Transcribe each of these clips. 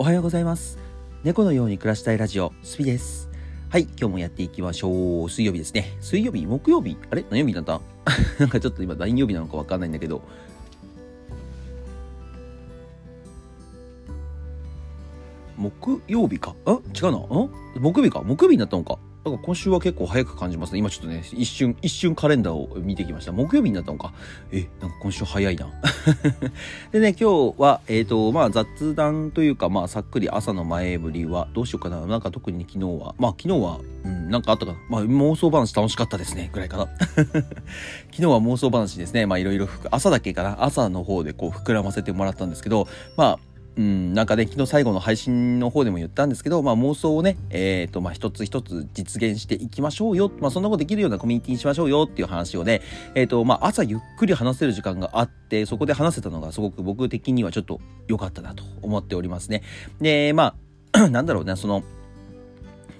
おはようございます。猫のように暮らしたいラジオスピです。はい今日もやっていきましょう。水曜日ですね。水曜日木曜日？あれ？何曜日だった？なんかちょっと今何曜日なのかわかんないんだけど。木曜日か？あ？違うな。ん木曜日か？木曜日になったのか？なんか今週は結構早く感じますね。今ちょっとね、一瞬、一瞬カレンダーを見てきました。木曜日になったのか。え、なんか今週早いな。でね、今日は、えっ、ー、と、まあ雑談というか、まあさっくり朝の前振りは、どうしようかな。なんか特に昨日は、まあ昨日は、うん、なんかあったかな。まあ妄想話楽しかったですね。ぐらいかな。昨日は妄想話ですね。まあいろいろ、朝だけかな。朝の方でこう膨らませてもらったんですけど、まあ、うん、なんかね、昨日最後の配信の方でも言ったんですけど、まあ妄想をね、えっ、ー、と、まあ一つ一つ実現していきましょうよ。まあそんなことできるようなコミュニティにしましょうよっていう話をね、えっ、ー、と、まあ朝ゆっくり話せる時間があって、そこで話せたのがすごく僕的にはちょっと良かったなと思っておりますね。で、まあ、なんだろうね、その、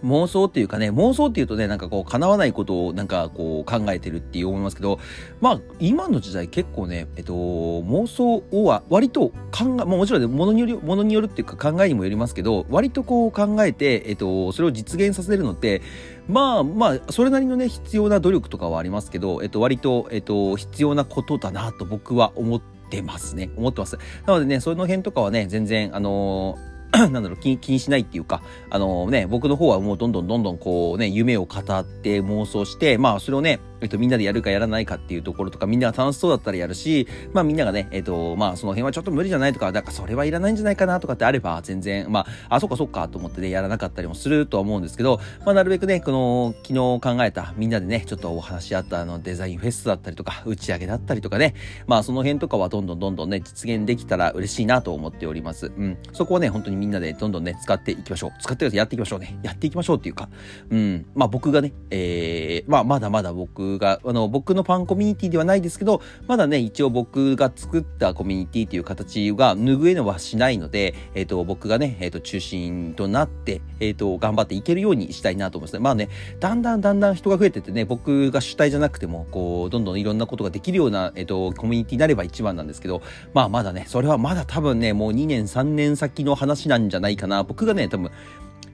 妄想っていうかね、妄想っていうとね、なんかこう、叶わないことをなんかこう考えてるっていう思いますけど、まあ、今の時代結構ね、えっと、妄想をは割と考え、まあもちろんね、ものによる、ものによるっていうか考えにもよりますけど、割とこう考えて、えっと、それを実現させるのって、まあまあ、それなりのね、必要な努力とかはありますけど、えっと、割と、えっと、必要なことだなと僕は思ってますね。思ってます。なのでね、その辺とかはね、全然、あのー なんだろう気、気にしないっていうか、あのね、僕の方はもうどんどんどんどんこうね、夢を語って妄想して、まあそれをね、えっと、みんなでやるかやらないかっていうところとか、みんなが楽しそうだったらやるし、まあみんながね、えっと、まあその辺はちょっと無理じゃないとか、だからそれはいらないんじゃないかなとかってあれば、全然、まあ、あ、そっかそっかと思ってね、やらなかったりもするとは思うんですけど、まあなるべくね、この、昨日考えた、みんなでね、ちょっとお話し合ったあのデザインフェスだったりとか、打ち上げだったりとかね、まあその辺とかはどんどんどんどんね、実現できたら嬉しいなと思っております。うん。そこはね、本当にみんなでどんどんね、使っていきましょう。使ってやっていきましょうね。やっていきましょうっていうか、うん。まあ僕がね、えー、まあまだまだ僕が、あの、僕のファンコミュニティではないですけど、まだね、一応僕が作ったコミュニティという形が拭えのはしないので、えっ、ー、と、僕がね、えっ、ー、と、中心となって、えっ、ー、と、頑張っていけるようにしたいなと思いますね。まあね、だんだんだんだん人が増えててね、僕が主体じゃなくても、こう、どんどんいろんなことができるような、えっ、と、コミュニティになれば一番なんですけど、まあまだね、それはまだ多分ね、もう2年3年先の話なんじゃないかな。僕がね、多分、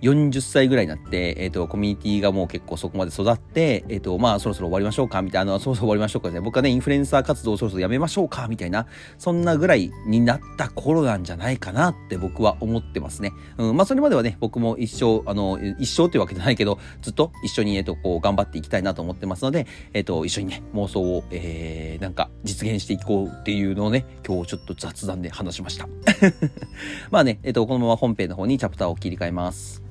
40歳ぐらいになって、えっ、ー、と、コミュニティがもう結構そこまで育って、えっ、ー、と、まあ、そろそろ終わりましょうか、みたいな、そろそろ終わりましょうかね。僕はね、インフルエンサー活動をそろそろやめましょうか、みたいな、そんなぐらいになった頃なんじゃないかなって僕は思ってますね。うん、まあ、それまではね、僕も一生、あの、一生っていうわけじゃないけど、ずっと一緒に、えっ、ー、と、こう、頑張っていきたいなと思ってますので、えっ、と、一緒にね、妄想を、えー、なんか、実現していこうっていうのをね、今日ちょっと雑談で話しました。まあね、えっ、と、このまま本編の方にチャプターを切り替えます。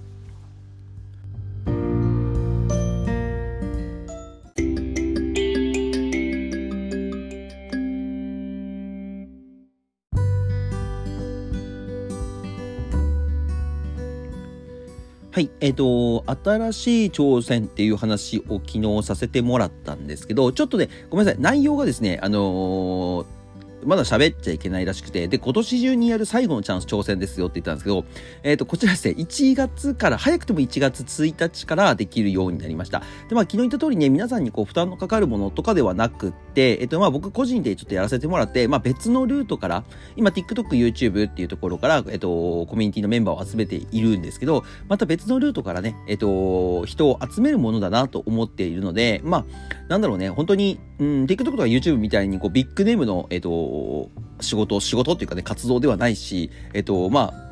はい。えっ、ー、と、新しい挑戦っていう話を昨日させてもらったんですけど、ちょっとね、ごめんなさい。内容がですね、あのーまだ喋っちゃいけないらしくて、で、今年中にやる最後のチャンス挑戦ですよって言ったんですけど、えっ、ー、と、こちらですね、1月から、早くても1月1日からできるようになりました。で、まあ、昨日言った通りね、皆さんにこう、負担のかかるものとかではなくって、えっ、ー、と、まあ、僕個人でちょっとやらせてもらって、まあ、別のルートから、今、TikTok、YouTube っていうところから、えっ、ー、と、コミュニティのメンバーを集めているんですけど、また別のルートからね、えっ、と、人を集めるものだなと思っているので、まあ、なんだろうね、本当に、うん、TikTok とか YouTube みたいに、こう、ビッグネームの、えっ、と、仕事、仕事っていうかね、活動ではないし、えっと、まあ、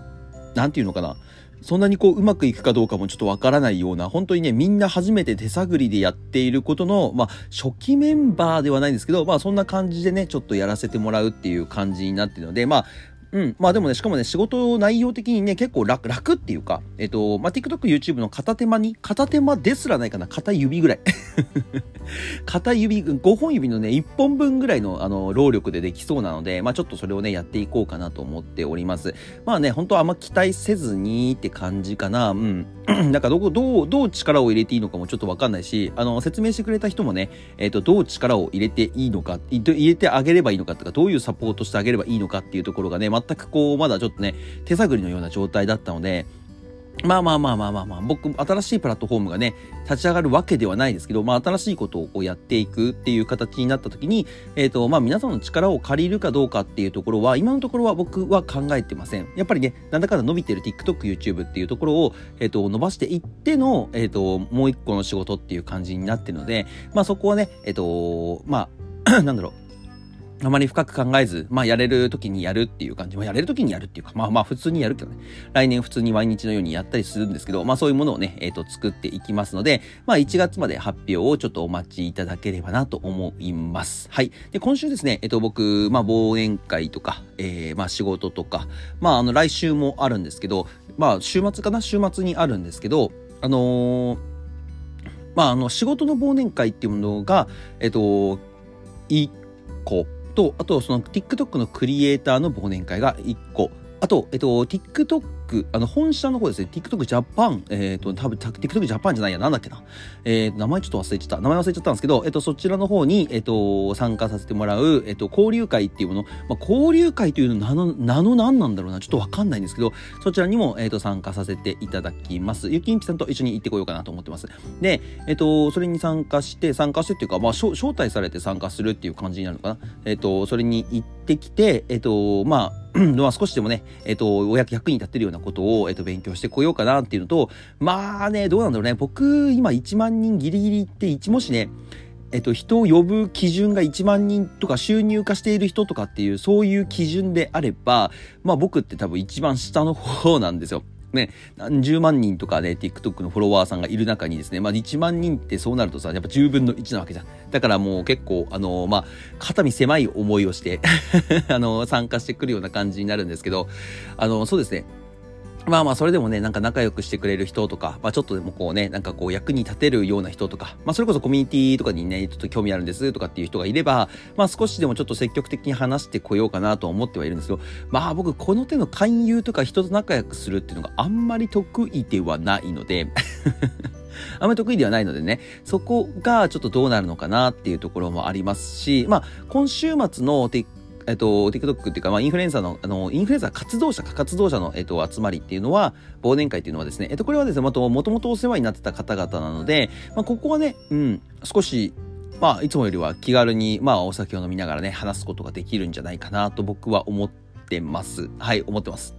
なんて言うのかな。そんなにこう、うまくいくかどうかもちょっとわからないような、本当にね、みんな初めて手探りでやっていることの、まあ、初期メンバーではないんですけど、まあ、そんな感じでね、ちょっとやらせてもらうっていう感じになってるので、まあ、うん。まあでもね、しかもね、仕事内容的にね、結構楽、楽っていうか、えっ、と、まあ、TikTok、YouTube の片手間に、片手間ですらないかな、片指ぐらい。片指、5本指のね、1本分ぐらいの、あの、労力でできそうなので、まあちょっとそれをね、やっていこうかなと思っております。まあね、本当はあんま期待せずにって感じかな。うん。なんかどこ、どう、どう力を入れていいのかもちょっとわかんないし、あの、説明してくれた人もね、えっ、と、どう力を入れていいのか、入れてあげればいいのかとか、どういうサポートしてあげればいいのかっていうところがね、全くこう、まだちょっとね、手探りのような状態だったので、まあまあまあまあまあまあ、僕、新しいプラットフォームがね、立ち上がるわけではないですけど、まあ新しいことをやっていくっていう形になった時に、えっ、ー、と、まあ皆さんの力を借りるかどうかっていうところは、今のところは僕は考えてません。やっぱりね、なんだかんだ伸びてる TikTok、YouTube っていうところを、えっ、ー、と、伸ばしていっての、えっ、ー、と、もう一個の仕事っていう感じになってるので、まあそこはね、えっ、と、まあ、なんだろう、あまり深く考えず、まあやれる時にやるっていう感じ。まあやれる時にやるっていうか、まあまあ普通にやるけどね。来年普通に毎日のようにやったりするんですけど、まあそういうものをね、えっ、ー、と作っていきますので、まあ1月まで発表をちょっとお待ちいただければなと思います。はい。で、今週ですね、えっ、ー、と僕、まあ忘年会とか、えー、まあ仕事とか、まああの来週もあるんですけど、まあ週末かな？週末にあるんですけど、あのー、まああの仕事の忘年会っていうものが、えっ、と、1個、と、あとその TikTok のクリエイターの忘年会が1個。あと、えっと、TikTok あの、本社の方ですね、TikTok Japan、えっ、ー、と、多分 TikTok Japan じゃないや、なんだっけな。えっー、名前ちょっと忘れちゃった。名前忘れちゃったんですけど、えっ、ー、と、そちらの方に、えっ、と、参加させてもらう、えっ、と、交流会っていうもの、まあ、交流会というの名の、名の何なんだろうな、ちょっとわかんないんですけど、そちらにも、えっ、と、参加させていただきます。ゆきんぴさんと一緒に行ってこようかなと思ってます。で、えっ、と、それに参加して、参加してっていうか、まあ、招待されて参加するっていう感じになるのかな。えっ、と、それに行ってきて、えっ、と、まあ、まあ少しでもね、えっ、と、お役に立ってるようなことを、えっ、と、勉強してこようかなっていうのと、まあね、どうなんだろうね。僕、今1万人ギリギリって1、もしね、えっと、人を呼ぶ基準が1万人とか収入化している人とかっていう、そういう基準であれば、まあ僕って多分一番下の方なんですよ。ね、何十万人とかね、TikTok のフォロワーさんがいる中にですね、まあ1万人ってそうなるとさ、やっぱ10分の1なわけじゃん。だからもう結構、あのー、まあ、肩身狭い思いをして あのー、参加してくるような感じになるんですけど、あのー、そうですね、まあまあ、それでもね、なんか仲良くしてくれる人とか、まあちょっとでもこうね、なんかこう役に立てるような人とか、まあそれこそコミュニティとかにね、ちょっと興味あるんですとかっていう人がいれば、まあ少しでもちょっと積極的に話してこようかなと思ってはいるんですけど、まあ僕この手の勧誘とか人と仲良くするっていうのがあんまり得意ではないので あんまり得意ではないのでね、そこがちょっとどうなるのかなっていうところもありますし、まあ今週末のえっと、TikTok っていうか、まあ、インフルエンサーの、あの、インフルエンサー活動者か活動者の、えっと、集まりっていうのは、忘年会っていうのはですね、えっと、これはですね、もともとお世話になってた方々なので、まあ、ここはね、うん、少し、まあ、いつもよりは気軽に、まあ、お酒を飲みながらね、話すことができるんじゃないかなと僕は思ってます。はい、思ってます。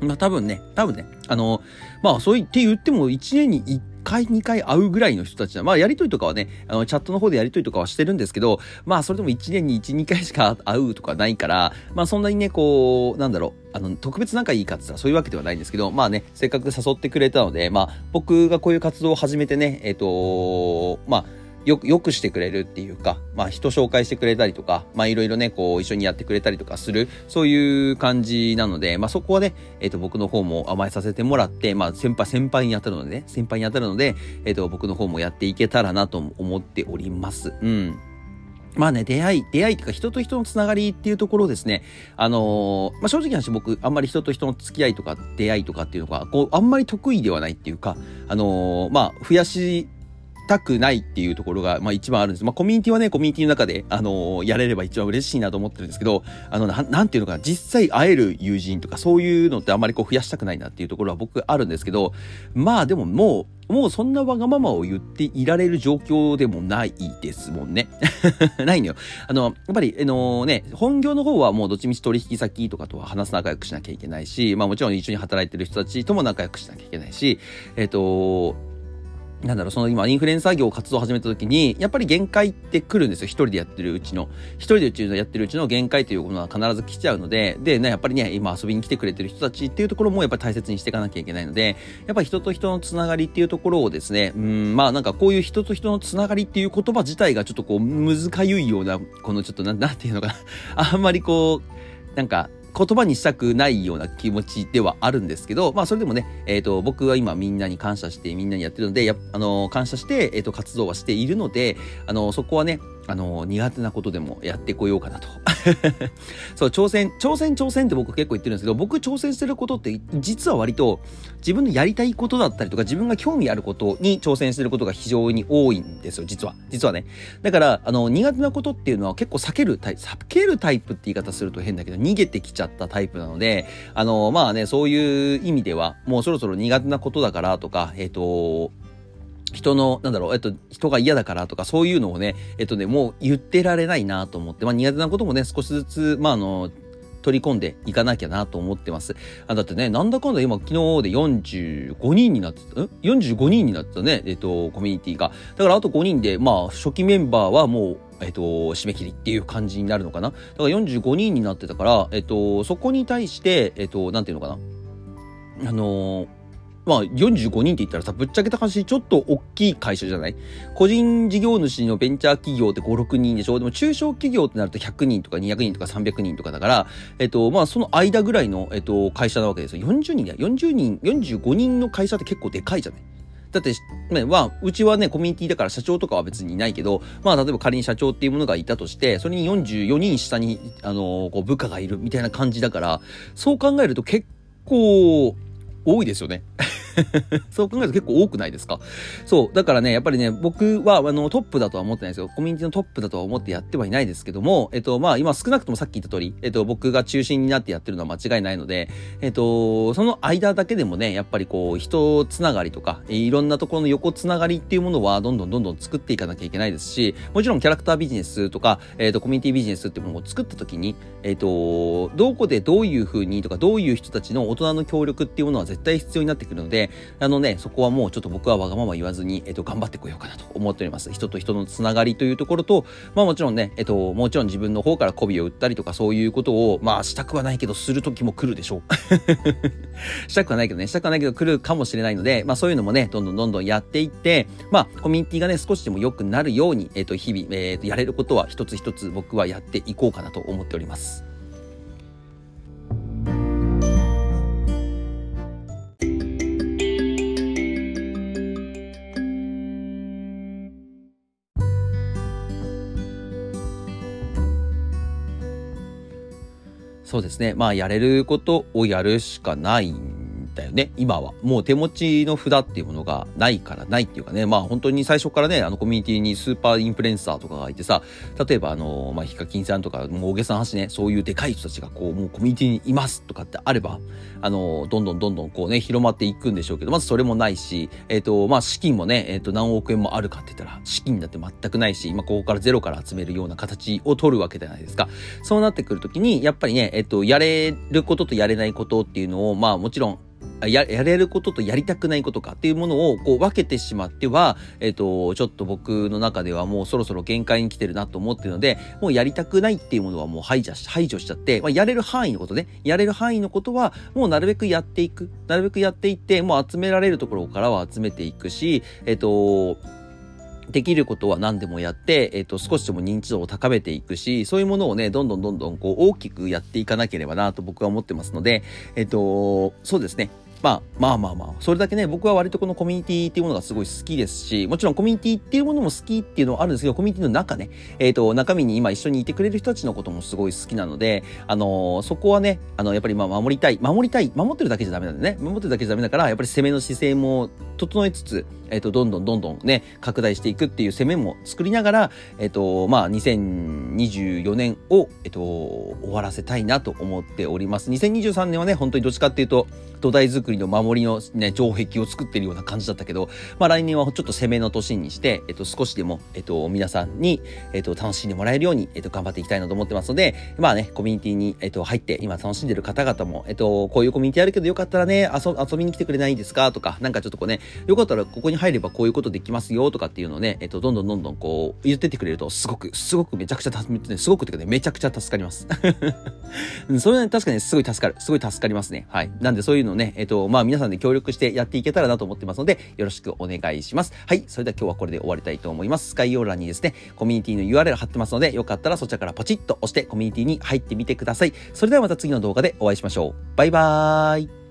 まあ、多分ね、多分ね、あの、まあ、そう言って言っても、1年に1回、2回会うぐらいの人たちは、まあ、やりとりとかはね、あの、チャットの方でやりとりとかはしてるんですけど、まあ、それでも1年に1、2回しか会うとかないから、まあ、そんなにね、こう、なんだろう、あの、特別仲いいかって言ったらそういうわけではないんですけど、まあね、せっかく誘ってくれたので、まあ、僕がこういう活動を始めてね、えっ、ー、と、まあ、よく、よくしてくれるっていうか、まあ人紹介してくれたりとか、まあいろいろね、こう一緒にやってくれたりとかする、そういう感じなので、まあそこはね、えっ、ー、と僕の方も甘えさせてもらって、まあ先輩、先輩に当たるのでね、先輩に当たるので、えっ、ー、と僕の方もやっていけたらなと思っております。うん。まあね、出会い、出会いっていうか人と人のつながりっていうところですね。あのー、まあ正直な話僕、あんまり人と人の付き合いとか出会いとかっていうのが、こう、あんまり得意ではないっていうか、あのー、まあ増やしたくないっていうところが、まあ一番あるんです。まあコミュニティはね、コミュニティの中で、あのー、やれれば一番嬉しいなと思ってるんですけど、あの、ななんていうのかな、実際会える友人とかそういうのってあんまりこう増やしたくないなっていうところは僕あるんですけど、まあでももう、もうそんなわがままを言っていられる状況でもないですもんね。ないのよ。あの、やっぱり、あのね、本業の方はもうどっちみち取引先とかとは話す仲良くしなきゃいけないし、まあもちろん一緒に働いてる人たちとも仲良くしなきゃいけないし、えっ、ー、と、なんだろう、その今、インフルエンサー業活動を始めた時に、やっぱり限界って来るんですよ。一人でやってるうちの。一人でうちのやってるうちの限界というものは必ず来ちゃうので、でね、やっぱりね、今遊びに来てくれてる人たちっていうところもやっぱり大切にしていかなきゃいけないので、やっぱり人と人のつながりっていうところをですね、うん、まあなんかこういう人と人のつながりっていう言葉自体がちょっとこう、難ゆいような、このちょっとな、なんていうのかな。あんまりこう、なんか、言葉にしたくないような気持ちではあるんですけど、まあそれでもね、えっ、ー、と、僕は今みんなに感謝してみんなにやってるので、やあの、感謝して、えっ、ー、と、活動はしているので、あの、そこはね、あの、苦手なことでもやってこようかなと。そう、挑戦、挑戦、挑戦って僕結構言ってるんですけど、僕挑戦してることって実は割と自分のやりたいことだったりとか自分が興味あることに挑戦してることが非常に多いんですよ、実は。実はね。だから、あの、苦手なことっていうのは結構避けるタイプ、避けるタイプって言い方すると変だけど、逃げてきちゃったタイプなので、あの、まあね、そういう意味では、もうそろそろ苦手なことだからとか、えっ、ー、と、人の、なんだろう、えっと、人が嫌だからとか、そういうのをね、えっとね、もう言ってられないなと思って、まあ苦手なこともね、少しずつ、まああの、取り込んでいかなきゃなと思ってます。あだってね、なんだかんだ今昨日で45人になってた、ん ?45 人になってたね、えっと、コミュニティが。だからあと5人で、まあ初期メンバーはもう、えっと、締め切りっていう感じになるのかな？だから45人になってたから、えっと、そこに対して、えっと、なんていうのかな？あのーまあ45人って言ったらさ、ぶっちゃけた話、ちょっと大きい会社じゃない？個人事業主のベンチャー企業って5、6人でしょ？でも中小企業ってなると100人とか200人とか300人とかだから、えっと、まあその間ぐらいの、えっと、会社なわけですよ。40人だよ。40人、45人の会社って結構でかいじゃない？だって、まあ、うちはね、コミュニティだから社長とかは別にいないけど、まあ、例えば仮に社長っていうものがいたとして、それに44人下に、あのー、こう部下がいるみたいな感じだから、そう考えると結構、多いですよね。そう考えると結構多くないですか？そう。だからね、やっぱりね、僕は、あの、トップだとは思ってないですよ。コミュニティのトップだとは思ってやってはいないですけども、えっと、まあ、今少なくともさっき言った通り、えっと、僕が中心になってやってるのは間違いないので、えっと、その間だけでもね、やっぱりこう、人つながりとか、いろんなところの横つながりっていうものは、どんどんどんどん作っていかなきゃいけないですし、もちろんキャラクタービジネスとか、えっと、コミュニティビジネスっていうものを作った時に、えっと、どこでどういう風にとか、どういう人たちの大人の協力っていうものは絶対必要になってくるので、あのね、そこはもうちょっと僕はわがまま言わずに、えっと、頑張ってこようかなと思っております。人と人のつながりというところと、まあもちろんね、えっと、もちろん自分の方から媚びを売ったりとかそういうことを、まあしたくはないけど、する時も来るでしょう。したくはないけどね、したくはないけど来るかもしれないので、まあそういうのもね、どんどんどんどんやっていって、まあコミュニティがね、少しでも良くなるように、えっと、日々、えっと、やれることは一つ一つ僕はやっていこうかなと思っております。そうですね。まあ、やれることをやるしかないんだよね、今は。もう手持ちの札っていうものがないからないっていうかね、まあ本当に最初からね、あのコミュニティにスーパーインフルエンサーとかがいてさ、例えばあの、まあヒカキンさんとか、もう大げさな話ね、そういうでかい人たちがこう、もうコミュニティにいますとかってあれば、あの、どんどんどんどんこうね、広まっていくんでしょうけど、まずそれもないし、えっ、ー、と、まあ資金もね、えっ、ー、と、何億円もあるかって言ったら、資金だって全くないし、今ここからゼロから集めるような形を取るわけじゃないですか。そうなってくるときに、やっぱりね、えっ、ー、と、やれることとやれないことっていうのを、まあもちろん、や、やれることとやりたくないことかっていうものをこう分けてしまっては、えっ、と、ちょっと僕の中ではもうそろそろ限界に来てるなと思ってるので、もうやりたくないっていうものはもう排除し、排除しちゃって、まあ、やれる範囲のことね、やれる範囲のことはもうなるべくやっていく。なるべくやっていって、もう集められるところからは集めていくし、えっ、と、できることは何でもやって、えっ、と、少しでも認知度を高めていくし、そういうものをね、どんどんどんどんこう大きくやっていかなければなと僕は思ってますので、えっ、と、そうですね。まあ、まあまあまあ、それだけね、僕は割とこのコミュニティっていうものがすごい好きですし、もちろんコミュニティっていうものも好きっていうのはあるんですけど、コミュニティの中ね、えっ、ー、と、中身に今一緒にいてくれる人たちのこともすごい好きなので、あのー、そこはね、あの、やっぱりまあ守りたい、守りたい、守ってるだけじゃダメなんでね、守ってるだけじゃダメだから、やっぱり攻めの姿勢も整えつつ、えっ、と、どんどんどんどんね、拡大していくっていう攻めも作りながら、えっ、と、まあ、2024年を、えっ、と、終わらせたいなと思っております。2023年はね、本当にどっちかっていうと、土台作りの守りのね、城壁を作ってるような感じだったけど、まあ来年はちょっと攻めの年にして、えっと、少しでも、えっと、皆さんに、えっと、楽しんでもらえるように、えっと、頑張っていきたいなと思ってますので、まあね、コミュニティに、えっと、入って、今楽しんでる方々も、えっと、こういうコミュニティあるけどよかったらね、遊遊びに来てくれないですかとか、なんかちょっとこうね、よかったらここに入ればこういうことできますよとかっていうのをね、えっと、どんどんどんどんこう、言ってってくれると、すごく、すごくめちゃくちゃ、すごくていうかね、めちゃくちゃ助かります。それはね確かにすごい助かる。すごい助かりますね。はい。なんでそういうのね、えっと、まあ皆さんで協力してやっていけたらなと思ってますので、よろしくお願いします。はい。それでは今日はこれで終わりたいと思います。概要欄にですね、コミュニティの URL 貼ってますので、よかったらそちらからポチッと押してコミュニティに入ってみてください。それではまた次の動画でお会いしましょう。バイバーイ。